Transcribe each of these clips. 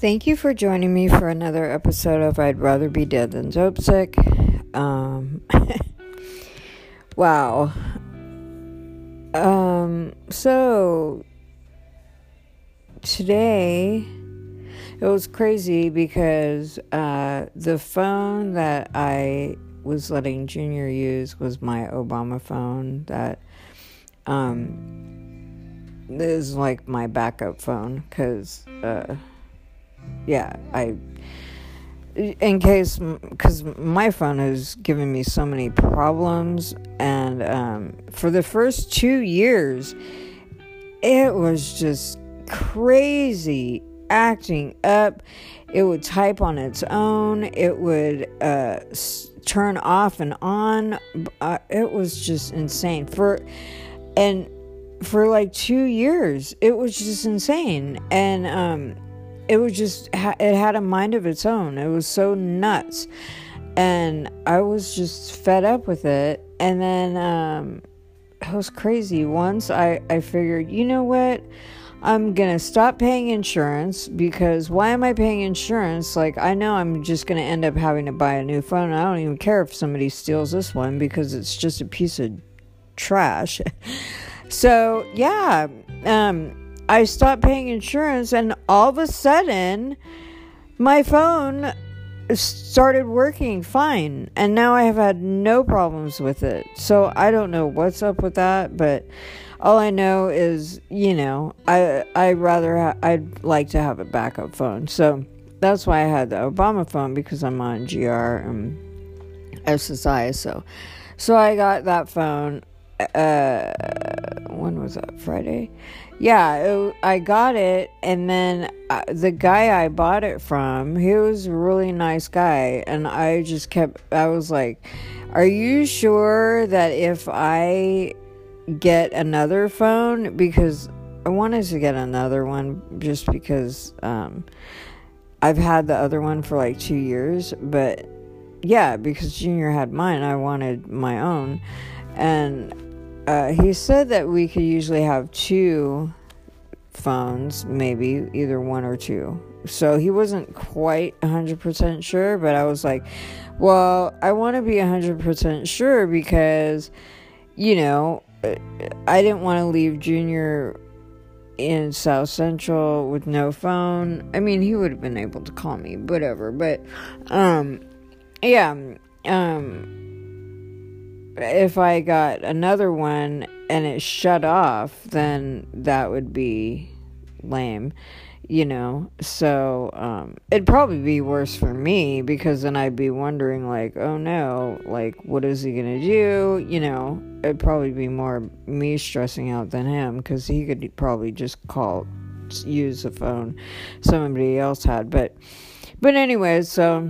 Thank you for joining me for another episode of I'd Rather Be Dead Than Dope Sick. Um, wow. Um, so today it was crazy because uh, the phone that I was letting Junior use was my Obama phone that um, is like my backup phone because. Uh, yeah, I in case because my phone has given me so many problems and um, for the first two years it was just crazy acting up. It would type on its own. It would uh, s- turn off and on. Uh, it was just insane. For and for like two years it was just insane. And um it was just it had a mind of its own. It was so nuts. And i was just fed up with it. And then um it was crazy. Once i i figured you know what? I'm gonna stop paying insurance because why am i paying insurance? Like i know i'm just gonna end up having to buy a new phone. I don't even care if somebody steals this one because it's just a piece of trash. So yeah um I stopped paying insurance, and all of a sudden, my phone started working fine, and now I have had no problems with it. So I don't know what's up with that, but all I know is, you know, I I rather ha- I'd like to have a backup phone. So that's why I had the Obama phone because I'm on GR and SSI. So so I got that phone. Uh, when was that? Friday yeah, it, I got it, and then uh, the guy I bought it from, he was a really nice guy, and I just kept, I was like, Are you sure that if I get another phone, because I wanted to get another one just because um, I've had the other one for like two years, but yeah, because Junior had mine, I wanted my own, and uh, he said that we could usually have two phones, maybe either one or two. So he wasn't quite 100% sure, but I was like, well, I want to be 100% sure because, you know, I didn't want to leave Junior in South Central with no phone. I mean, he would have been able to call me, whatever. But, um, yeah, um, if I got another one and it shut off, then that would be lame, you know. So um, it'd probably be worse for me because then I'd be wondering, like, oh no, like, what is he gonna do? You know, it'd probably be more me stressing out than him because he could probably just call, use the phone somebody else had. But, but anyways, so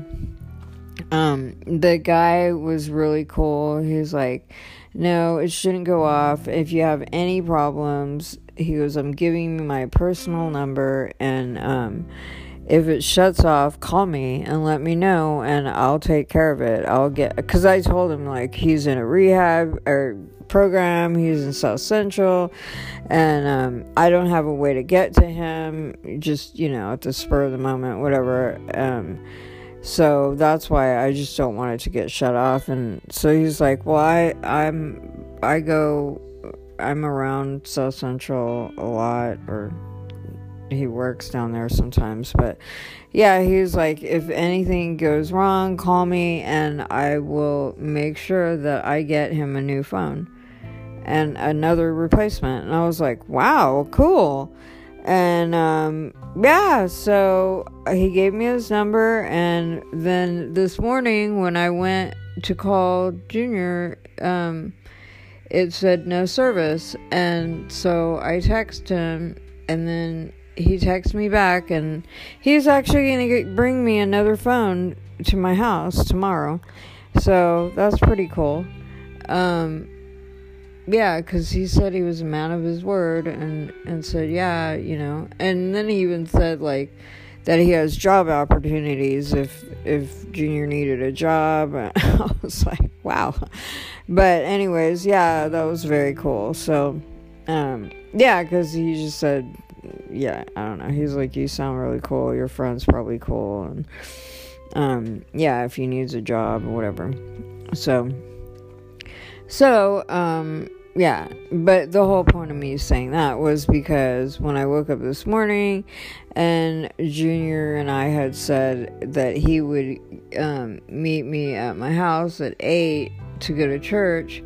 um, the guy was really cool. He's like, no, it shouldn't go off. If you have any problems, he goes, I'm giving you my personal number, and um, if it shuts off, call me and let me know, and I'll take care of it. I'll get, because I told him, like, he's in a rehab or program, he's in South Central, and um, I don't have a way to get to him, just, you know, at the spur of the moment, whatever. Um, so that's why I just don't want it to get shut off. And so he's like, "Well, I I'm I go I'm around South Central a lot, or he works down there sometimes. But yeah, he's like, if anything goes wrong, call me, and I will make sure that I get him a new phone." And another replacement. And I was like, wow, cool. And um, yeah, so he gave me his number, and then this morning when I went to call Junior, um, it said no service, and so I texted him, and then he texted me back, and he's actually gonna bring me another phone to my house tomorrow, so that's pretty cool. Um, yeah, because he said he was a man of his word and, and said, yeah, you know. And then he even said, like, that he has job opportunities if if Junior needed a job. I was like, wow. But anyways, yeah, that was very cool. So, um, yeah, because he just said yeah, I don't know. He's like, you sound really cool. Your friend's probably cool, and um, yeah, if he needs a job or whatever. So, so um, yeah, but the whole point of me saying that was because when I woke up this morning and Junior and I had said that he would um, meet me at my house at 8 to go to church,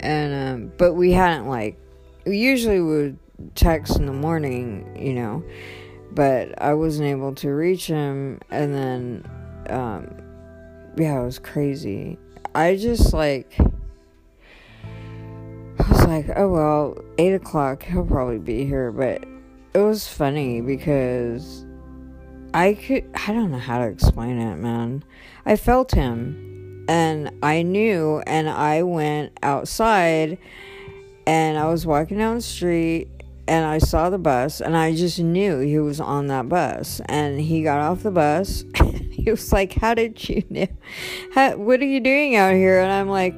and um, but we hadn't like, we usually would text in the morning, you know, but I wasn't able to reach him, and then, um, yeah, it was crazy. I just like like, oh well, eight o'clock, he'll probably be here. But it was funny because I could, I don't know how to explain it, man. I felt him and I knew, and I went outside and I was walking down the street and I saw the bus and I just knew he was on that bus. And he got off the bus. he was like, How did you know? How, what are you doing out here? And I'm like,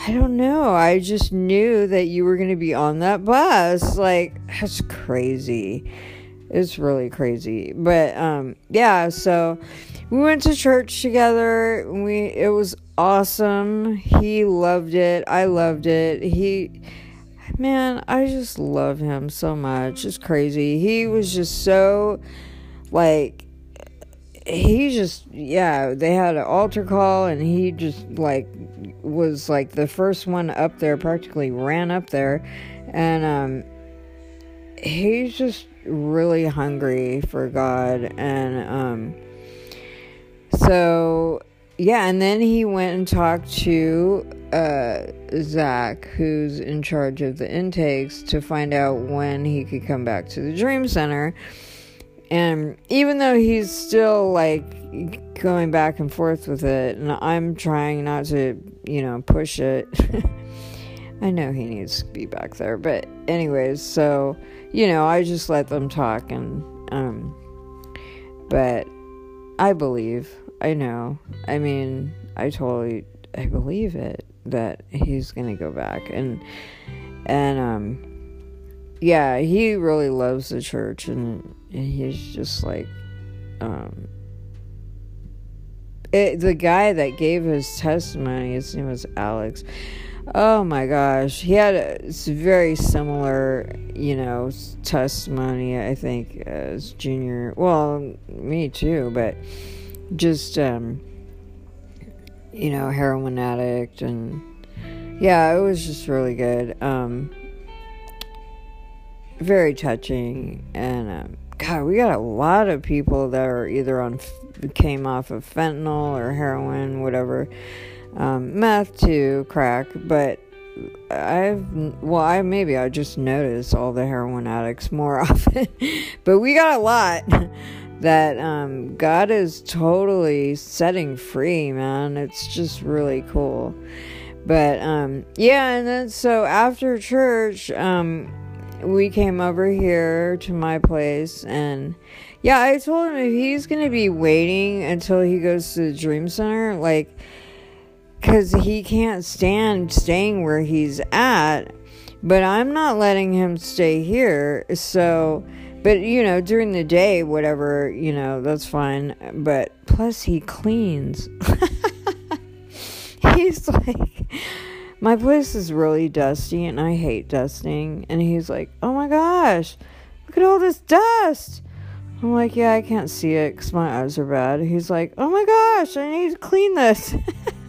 I don't know. I just knew that you were going to be on that bus. Like, that's crazy. It's really crazy. But um yeah, so we went to church together. We it was awesome. He loved it. I loved it. He man, I just love him so much. It's crazy. He was just so like he just yeah they had an altar call and he just like was like the first one up there practically ran up there. And um he's just really hungry for god. And um so yeah and then he went and talked to uh zach who's in charge of the intakes to find out when he could come back to the dream center and even though he's still like going back and forth with it, and I'm trying not to, you know, push it, I know he needs to be back there. But, anyways, so, you know, I just let them talk, and, um, but I believe, I know, I mean, I totally, I believe it that he's gonna go back, and, and, um, yeah, he really loves the church, and, and he's just like, um, it, the guy that gave his testimony, his name was Alex. Oh my gosh, he had a very similar, you know, testimony. I think as Junior. Well, me too, but just, um, you know, heroin addict, and yeah, it was just really good. Um, very touching and um, god we got a lot of people that are either on came off of fentanyl or heroin whatever um, meth too crack but i've well i maybe i just notice all the heroin addicts more often but we got a lot that um, god is totally setting free man. It's just really cool. But um, yeah and then so after church um, we came over here to my place and yeah, I told him if he's going to be waiting until he goes to the dream center like cuz he can't stand staying where he's at, but I'm not letting him stay here. So but you know, during the day whatever, you know, that's fine, but plus he cleans. he's like my place is really dusty and I hate dusting. And he's like, oh my gosh, look at all this dust. I'm like, yeah, I can't see it because my eyes are bad. He's like, oh my gosh, I need to clean this.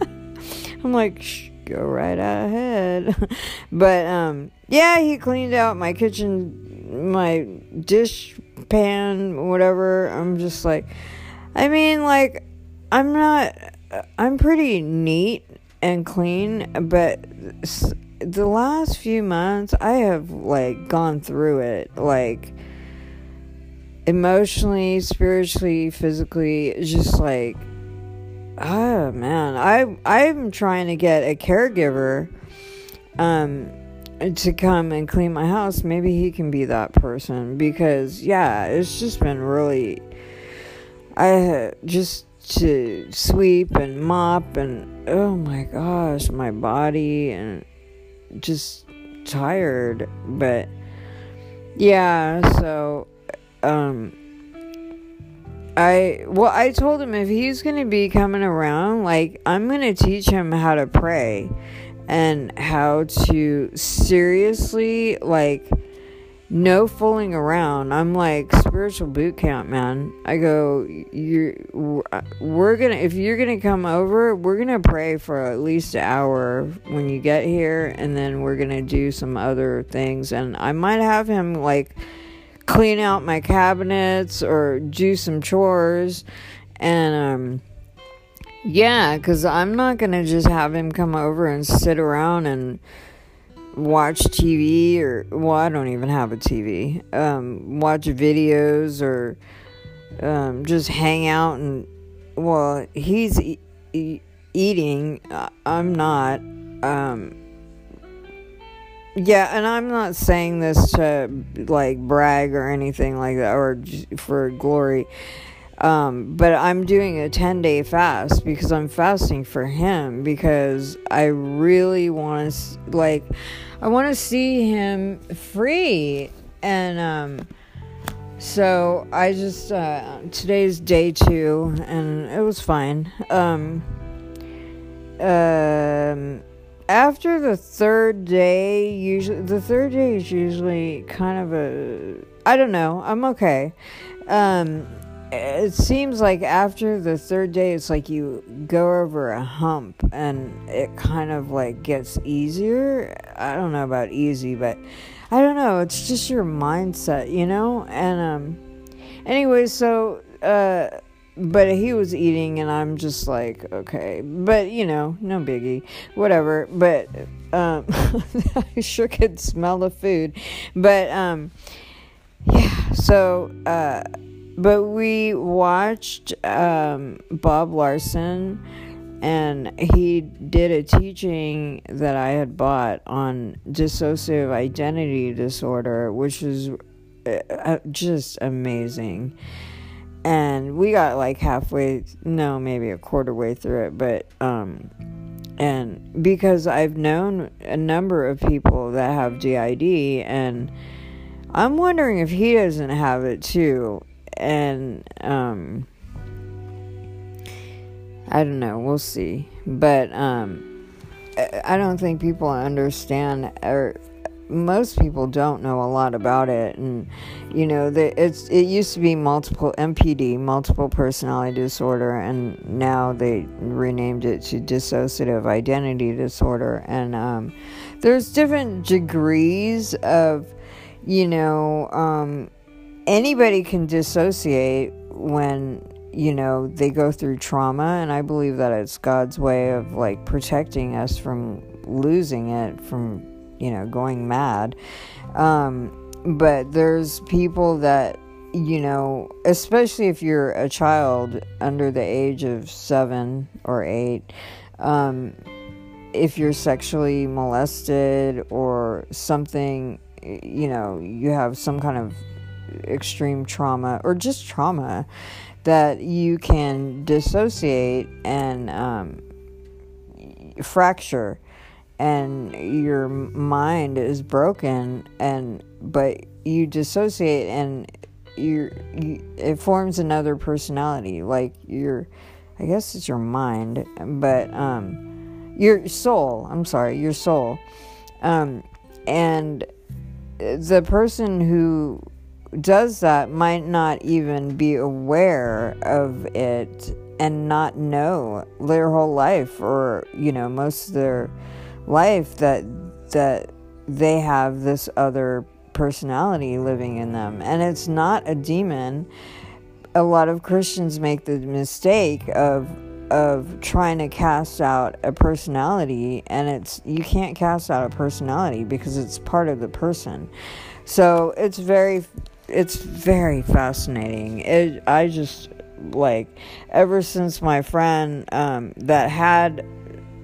I'm like, Shh, go right ahead. but um, yeah, he cleaned out my kitchen, my dish pan, whatever. I'm just like, I mean, like, I'm not, I'm pretty neat and clean, but the last few months I have like gone through it like emotionally, spiritually, physically, just like oh man, I I'm trying to get a caregiver um to come and clean my house. Maybe he can be that person because yeah, it's just been really I just to sweep and mop and oh my gosh, my body and just tired. But yeah, so um I well I told him if he's going to be coming around like I'm going to teach him how to pray and how to seriously like no fooling around. I'm like spiritual boot camp, man. I go, you we're gonna if you're gonna come over, we're gonna pray for at least an hour when you get here, and then we're gonna do some other things, and I might have him like clean out my cabinets or do some chores, and um. Yeah, because I'm not going to just have him come over and sit around and watch TV or well, I don't even have a TV. Um, watch videos or um, just hang out and well, he's e- e- eating. I'm not. Um, yeah, and I'm not saying this to like brag or anything like that or for glory. Um, but I'm doing a 10 day fast because I'm fasting for him because I really want to, like, I want to see him free. And, um, so I just, uh, today's day two and it was fine. Um, um, after the third day, usually, the third day is usually kind of a, I don't know, I'm okay. Um, it seems like after the third day it's like you go over a hump and it kind of like gets easier. I don't know about easy but i don't know. It's just your mindset you know? And um anyway so uh but he was eating and i'm just like okay. But you know no biggie. Whatever. But um i sure could smell the food. But um yeah so uh but we watched um, Bob Larson, and he did a teaching that I had bought on dissociative identity disorder, which is uh, uh, just amazing. And we got like halfway, no, maybe a quarter way through it, but um, and because I've known a number of people that have DID, and I'm wondering if he doesn't have it too and um I don't know, we'll see. But um I don't think people understand or most people don't know a lot about it and you know it's it used to be multiple MPD multiple personality disorder and now they renamed it to dissociative identity disorder and um, there's different degrees of you know um, anybody can dissociate when you know they go through trauma and i believe that it's god's way of like protecting us from losing it from you know going mad. Um, but there's people that you know especially if you're a child under the age of seven or eight um, if you're sexually molested or something you know you have some kind of extreme trauma or just trauma that you can dissociate and um, fracture. And your mind is broken and but you dissociate and you it forms another personality. Like your i guess it's your mind but um your soul i'm sorry your soul. Um and the person who does that might not even be aware of it and not know their whole life or you know most of their life that that they have this other personality living in them. And it's not a demon. A lot of christians make the mistake of of trying to cast out a personality and it's you can't cast out a personality because it's part of the person. So it's very it's very fascinating. It I just like ever since my friend um, that had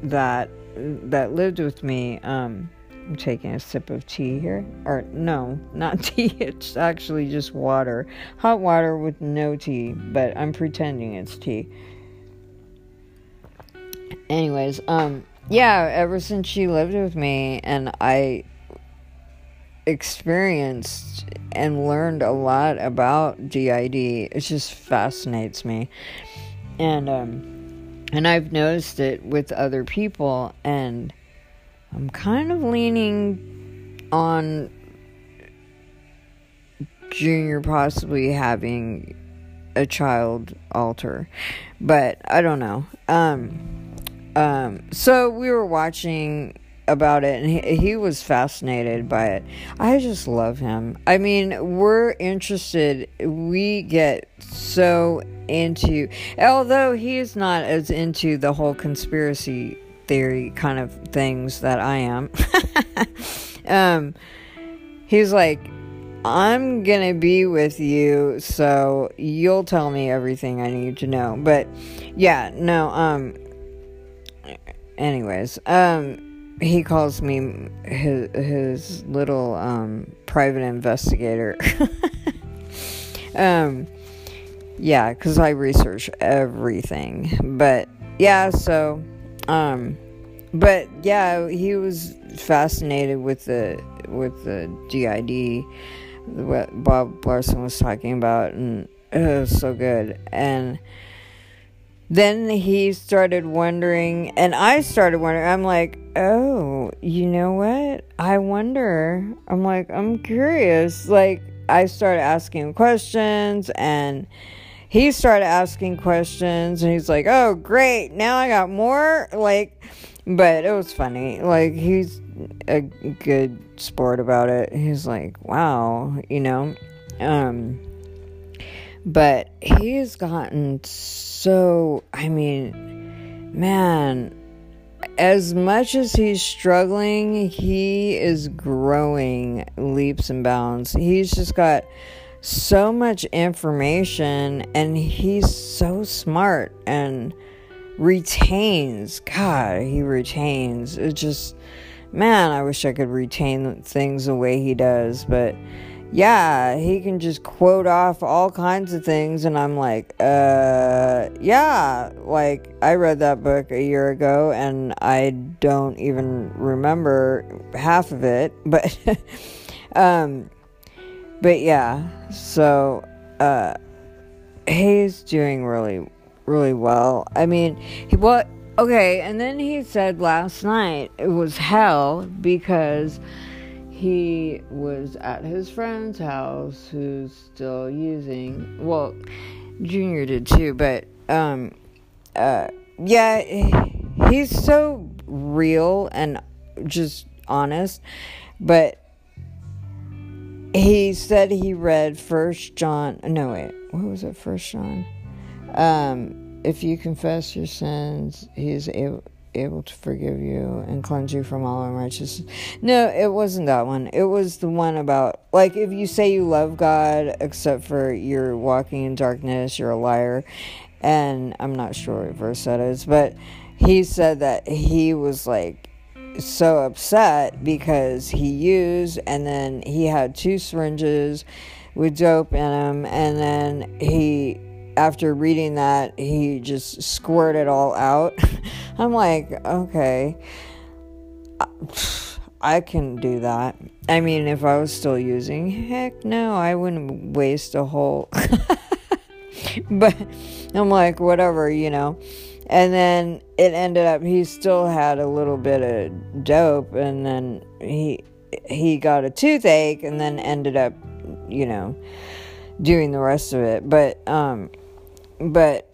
that that lived with me. Um, I'm taking a sip of tea here, or no, not tea. It's actually just water, hot water with no tea, but I'm pretending it's tea. Anyways, um, yeah, ever since she lived with me, and I experienced and learned a lot about DID. It just fascinates me. And um and I've noticed it with other people and I'm kind of leaning on Junior possibly having a child alter. But I don't know. Um um so we were watching about it and he, he was fascinated by it. I just love him. I mean, we're interested. We get so into although he is not as into the whole conspiracy theory kind of things that I am. um he's like I'm gonna be with you, so you'll tell me everything I need to know. But yeah, no, um anyways, um he calls me his his little um private investigator. um yeah, cuz I research everything. But yeah, so um but yeah, he was fascinated with the with the DID what Bob Larson was talking about, and it was so good. And then he started wondering, and I started wondering. I'm like, oh, you know what? I wonder. I'm like, I'm curious. Like, I started asking questions, and he started asking questions, and he's like, oh, great, now I got more. Like, but it was funny. Like, he's a good sport about it. He's like, wow, you know. Um but he's gotten so I mean, man, as much as he's struggling, he is growing leaps and bounds. He's just got so much information and he's so smart and retains god he retains it just man, I wish I could retain things the way he does, but yeah, he can just quote off all kinds of things, and I'm like, uh, yeah, like I read that book a year ago, and I don't even remember half of it, but, um, but yeah, so, uh, he's doing really, really well. I mean, he what Okay, and then he said last night it was hell because he was at his friend's house who's still using well junior did too but um uh yeah he's so real and just honest but he said he read first john no wait what was it first john? Um if you confess your sins, he's able, able to forgive you and cleanse you from all unrighteousness. No, it wasn't that one. It was the one about, like, if you say you love God, except for you're walking in darkness, you're a liar. And I'm not sure what verse that is, but he said that he was like so upset because he used and then he had two syringes with dope in them and then he after reading that, he just squirted it all out. I'm like, okay, I can do that. I mean, if I was still using, heck no, I wouldn't waste a whole. but I'm like, whatever, you know. And then it ended up he still had a little bit of dope, and then he he got a toothache, and then ended up, you know, doing the rest of it. But um but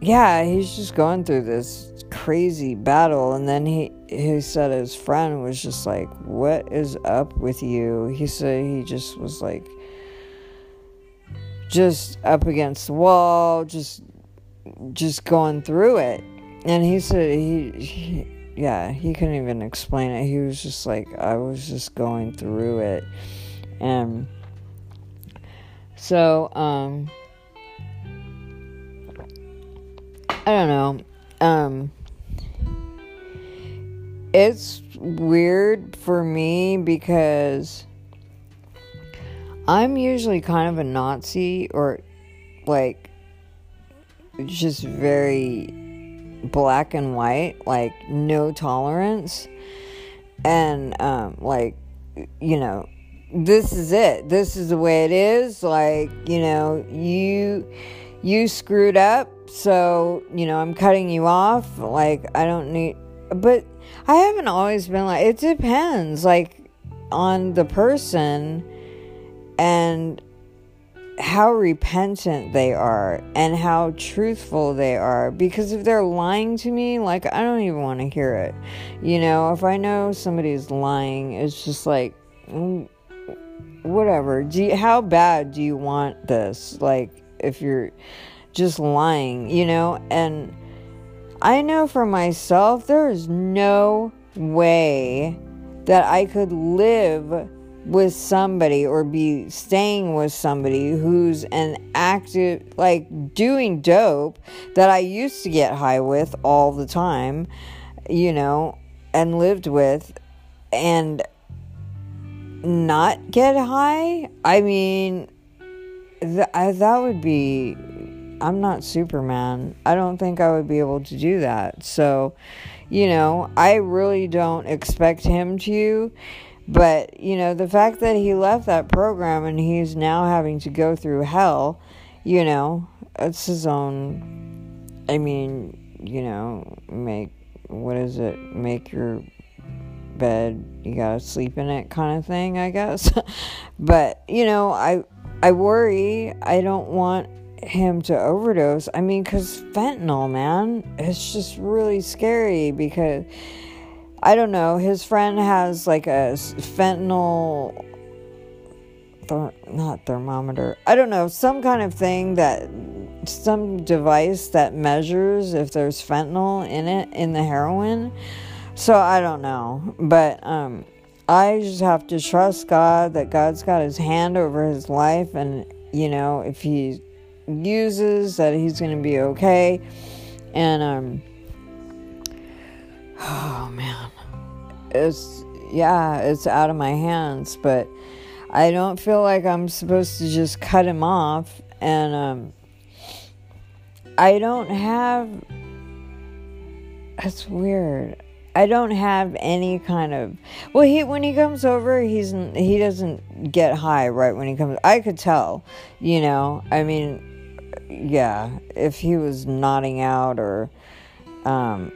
yeah, he's just going through this crazy battle and then he he said his friend was just like, "What is up with you?" He said he just was like just up against the wall, just just going through it. And he said he, he yeah, he couldn't even explain it. He was just like I was just going through it. And so um I don't know. Um, it's weird for me because I'm usually kind of a Nazi or like just very black and white, like no tolerance. And um, like, you know, this is it. This is the way it is. Like, you know, you you screwed up, so, you know, I'm cutting you off. Like, I don't need but I haven't always been like it depends like on the person and how repentant they are and how truthful they are because if they're lying to me like I don't even want to hear it. You know, if I know somebody's lying, it's just like mm, whatever. Do you, how bad do you want this? Like if you're just lying, you know? And I know for myself there is no way that I could live with somebody or be staying with somebody who's an active like doing dope that I used to get high with all the time, you know, and lived with and not get high, I mean, th- I, that would be. I'm not Superman. I don't think I would be able to do that. So, you know, I really don't expect him to. But, you know, the fact that he left that program and he's now having to go through hell, you know, it's his own. I mean, you know, make. What is it? Make your bed, you gotta sleep in it kind of thing, I guess. but, you know, I I worry I don't want him to overdose. I mean, cuz fentanyl, man, it's just really scary because I don't know, his friend has like a fentanyl not thermometer. I don't know, some kind of thing that some device that measures if there's fentanyl in it in the heroin. So I don't know, but um, I just have to trust God that God's got His hand over his life, and you know if He uses that, He's going to be okay. And um, oh man, it's yeah, it's out of my hands, but I don't feel like I'm supposed to just cut him off, and um, I don't have. It's weird. I don't have any kind of well he when he comes over he's he doesn't get high right when he comes I could tell you know I mean yeah if he was nodding out or um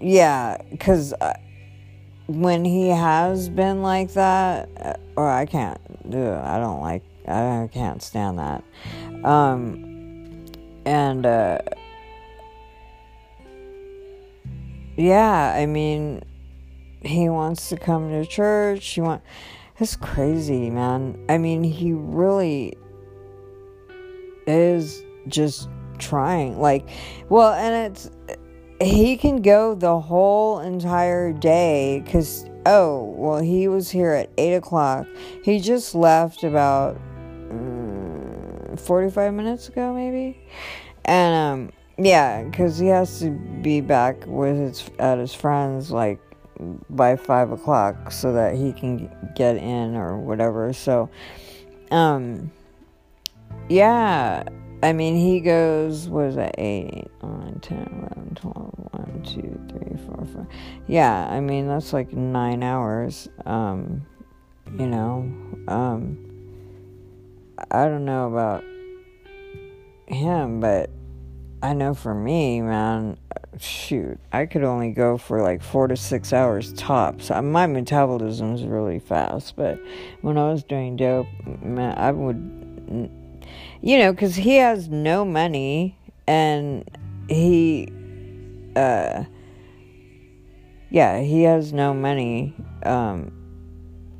yeah cuz uh, when he has been like that uh, or I can't do it I don't like I can't stand that um and uh yeah, I mean, he wants to come to church. He want. It's crazy, man. I mean, he really is just trying. Like, well, and it's he can go the whole entire day because oh well he was here at 8 o'clock he just left about mm, 45 minutes ago maybe and um yeah, because he has to be back with his at his friends like by five o'clock so that he can get in or whatever. So, um, yeah, I mean, he goes, is that, 8, 9, 10, 11, 12, 1, 2, 3, 4, 5. Yeah, I mean, that's like nine hours, um, you know. Um, I don't know about him, but I know for me, man, shoot, I could only go for like four to six hours tops. Uh, my metabolism is really fast, but when I was doing dope, man, I would, you know, because he has no money and he, uh, yeah, he has no money. Um,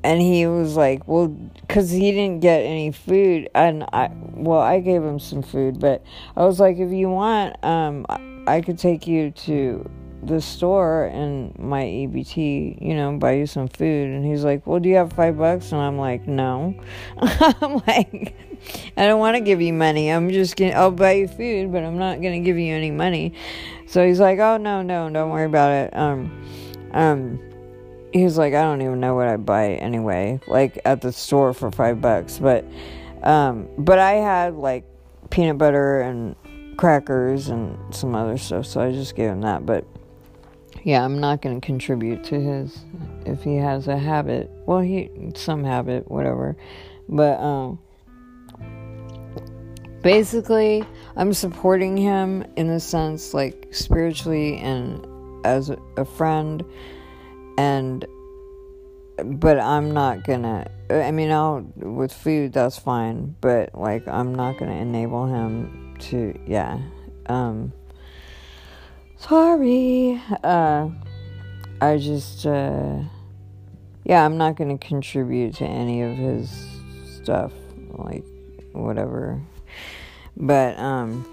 and he was like, "Well, because he didn't get any food, and I, well, I gave him some food, but I was like, if you want, um, I could take you to the store and my EBT, you know, buy you some food." And he's like, "Well, do you have five bucks?" And I'm like, "No." I'm like, "I don't want to give you money. I'm just gonna, I'll buy you food, but I'm not gonna give you any money." So he's like, "Oh no, no, don't worry about it." Um, um he's like, I don't even know what I buy anyway, like at the store for five bucks. But, um, but I had like peanut butter and crackers and some other stuff, so I just gave him that. But yeah, I'm not going to contribute to his if he has a habit. Well, he some habit, whatever. But um basically, I'm supporting him in a sense like spiritually and as a friend and but I'm not gonna I mean I'll with food that's fine but like I'm not gonna enable him to yeah um sorry. Uh I just uh yeah I'm not gonna contribute to any of his stuff like whatever. But um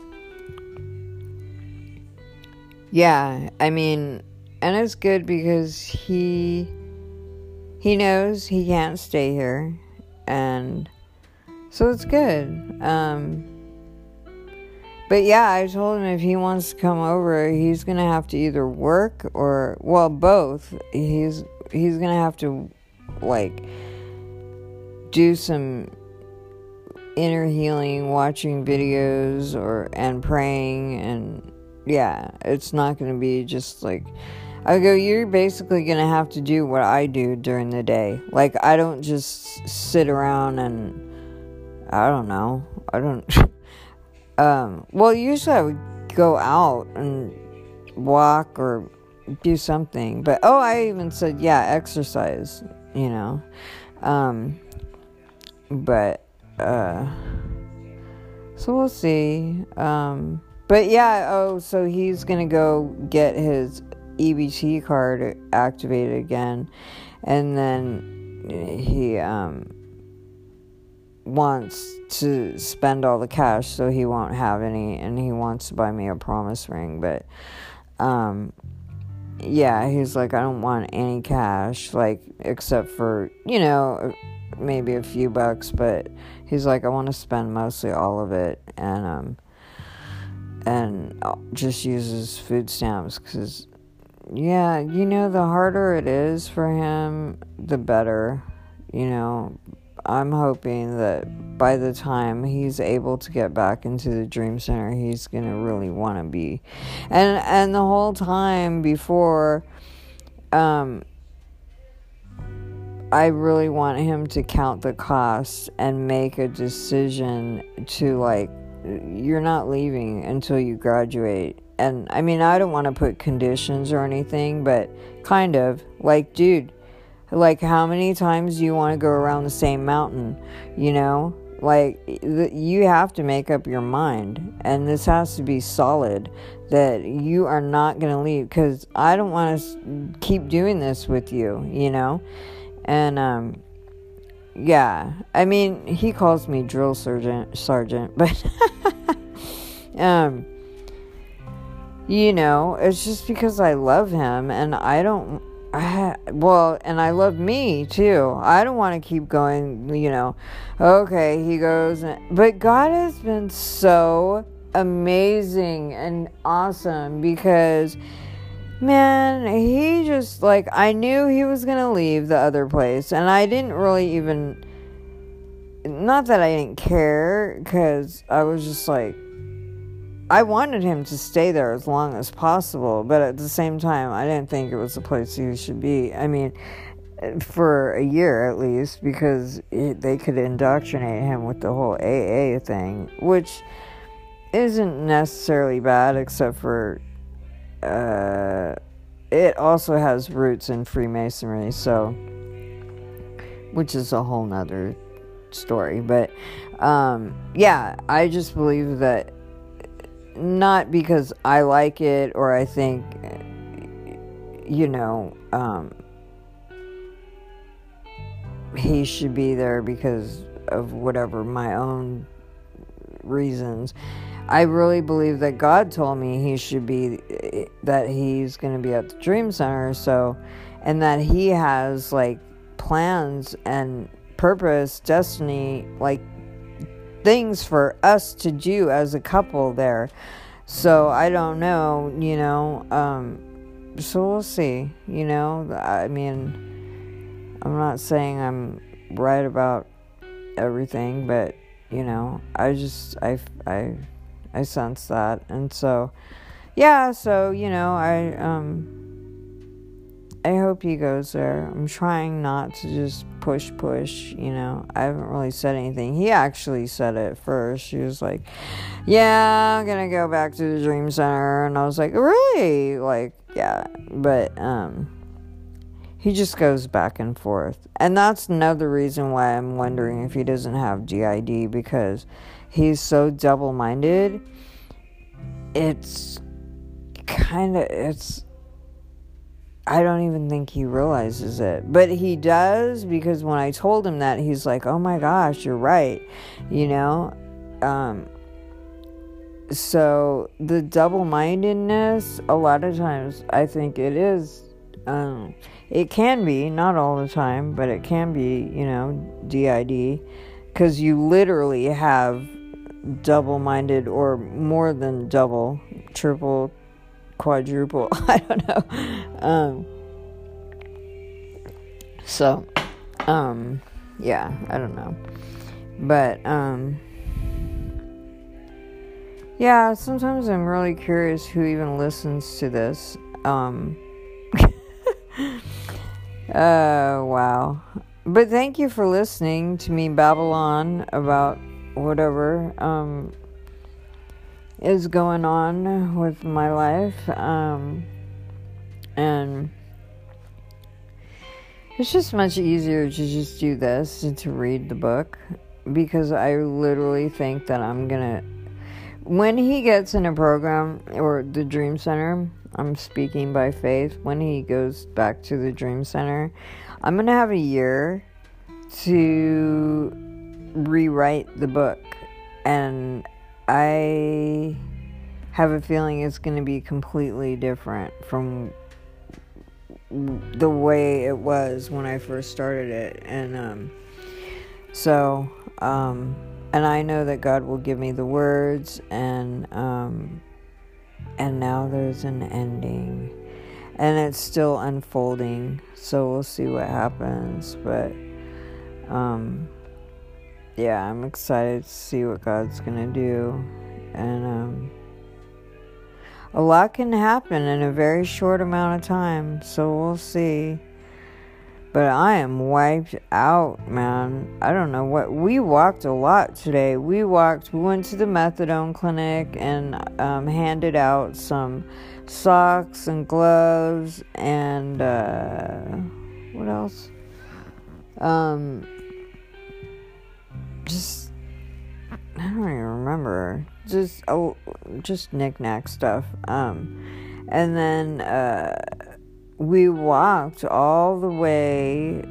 yeah I mean and it's good because he he knows he can't stay here and so it's good. Um but yeah i told him if he wants to come over he's gonna have to either work or well both he's he's gonna have to like do some inner healing watching videos or and praying and yeah it's not gonna be just like I go, you're basically to have to do what I do during the day. Like, I don't just sit around and, I don't know. I don't, um, well, usually I would go out and walk or do something. But, oh, I even said, yeah, exercise, you know. Um, but, uh, so we'll see. Um, but yeah, oh, so he's gonna go get his EBT card activated again, and then he um, wants to spend all the cash, so he won't have any, and he wants to buy me a promise ring, but um, yeah, he's like, I don't want any cash, like except for you know maybe a few bucks, but he's like, I want to spend mostly all of it, and um and just uses food stamps because yeah, you know, the harder it is for him, the better. You know, I'm hoping that by the time he's able to get back into the dream center, he's going to really want to be. And and the whole time before um I really want him to count the cost and make a decision to like you're not leaving until you graduate and I mean, I don't want to put conditions or anything, but kind of like, dude, like, how many times do you want to go around the same mountain? You know, like, you have to make up your mind, and this has to be solid that you are not going to leave because I don't want to keep doing this with you, you know, and, um, yeah, I mean, he calls me drill sergeant, sergeant, but, um, you know, it's just because I love him and I don't Well, and I love me too. I don't want to keep going, you know. Okay, he goes, but God has been so amazing and awesome because man, he just like I knew he was going to leave the other place and I didn't really even not that I didn't care cuz I was just like I wanted him to stay there as long as possible, but at the same time, I didn't think it was the place he should be. I mean, for a year at least, because it, they could indoctrinate him with the whole AA thing, which isn't necessarily bad, except for uh, it also has roots in Freemasonry, so which is a whole nother story. But um, yeah, I just believe that not because I like it or I think, you know, um, he should be there because of whatever my own reasons. I really believe that God told me he should be, that he's going to be at the Dream Center, so, and that he has like plans and purpose, destiny, like things for us to do as a couple there. So I don't know, you know. Um, so we'll see, you know. I mean, I'm not saying I'm right about everything, but you know, I just I I I sense that, and so yeah. So you know, I um I hope he goes there. I'm trying not to just push, push, you know. I haven't really said anything. He actually said it first. He was like, Yeah, I'm gonna go back to the Dream Center. And I was like, Really? Like, yeah. But, um, he just goes back and forth. And that's another reason why I'm wondering if he doesn't have DID because he's so double minded. It's kind of, it's, I don't even think he realizes it. But he does because when I told him that, he's like, oh my gosh, you're right. You know? Um, so the double mindedness, a lot of times, I think it is. Um, it can be, not all the time, but it can be, you know, DID. Because you literally have double minded or more than double, triple, quadruple. I don't know. Um, so, um, yeah, I don't know. But, um, yeah, sometimes I'm really curious who even listens to this. Um, uh, wow. But thank you for listening to me Babylon about whatever. Um, is going on with my life. Um, and it's just much easier to just do this and to read the book because I literally think that I'm gonna. When he gets in a program or the Dream Center, I'm speaking by faith. When he goes back to the Dream Center, I'm gonna have a year to rewrite the book and I have a feeling it's going to be completely different from the way it was when I first started it. And um, so, um, and I know that God will give me the words, and um, and now there's an ending, and it's still unfolding. So we'll see what happens, but. Um, yeah, I'm excited to see what God's gonna do, and um, a lot can happen in a very short amount of time. So we'll see. But I am wiped out, man. I don't know what. We walked a lot today. We walked, we went to the methadone clinic and um, handed out some socks and gloves and uh, what else? Um, just I don't even remember. Just oh, just knickknack stuff. Um, and then uh, we walked all the way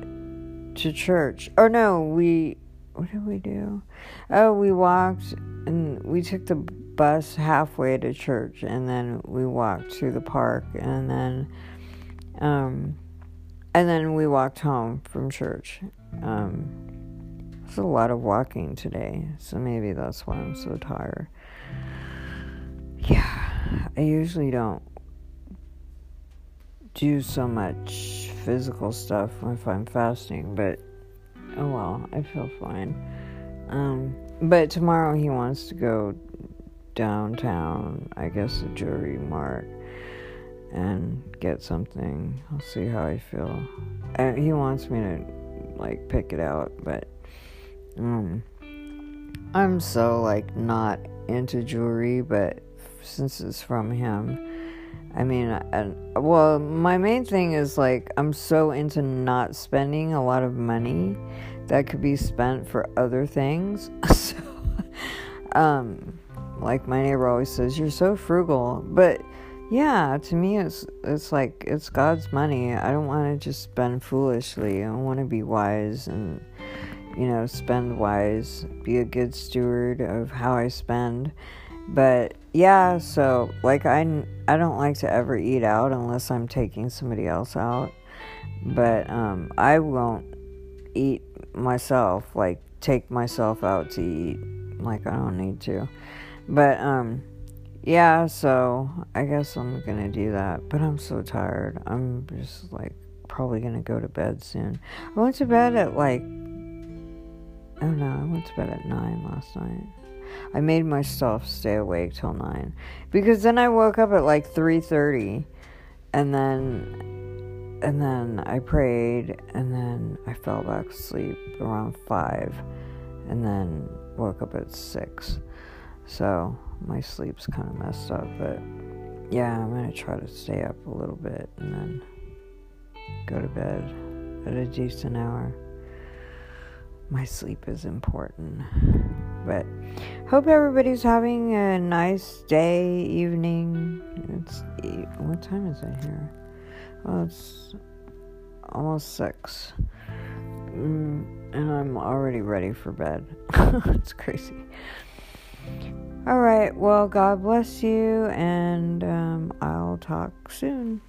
to church. Or no, we what did we do? Oh, we walked and we took the bus halfway to church, and then we walked to the park, and then um, and then we walked home from church. Um, it's a lot of walking today, so maybe that's why I'm so tired. Yeah, I usually don't do so much physical stuff if I'm fasting, but oh well, I feel fine. Um, but tomorrow he wants to go downtown, I guess the Jewelry Mart, and get something. I'll see how I feel. Uh, he wants me to like pick it out, but um, I'm so like not into jewelry, but since it's from him, I mean, well, my main thing is like I'm so into not spending a lot of money that could be spent for other things. so, um, like my neighbor always says, you're so frugal, but yeah, to me, it's it's like it's God's money. I don't want to just spend foolishly. I want to be wise and you know, spend wise, be a good steward of how I spend. But yeah, so like I I don't like to ever eat out unless I'm taking somebody else out. But um I won't eat myself, like take myself out to eat. Like I don't need to. But um yeah, so I guess I'm gonna do that. But I'm so tired. I'm just like probably gonna go to bed soon. I went to bed at like Oh no, I went to bed at 9 last night. I made myself stay awake till 9 because then I woke up at like 3:30 and then and then I prayed, and then I fell back asleep around five, and then woke up at six. So my sleep's kind of messed up, but yeah, I'm gonna try to stay up a little bit and then go to bed at a decent hour. My sleep is important. But hope everybody's having a nice day, evening. It's what time is it here? Well, it's almost six. Mm, and I'm already ready for bed. it's crazy. All right. Well, God bless you, and um, I'll talk soon.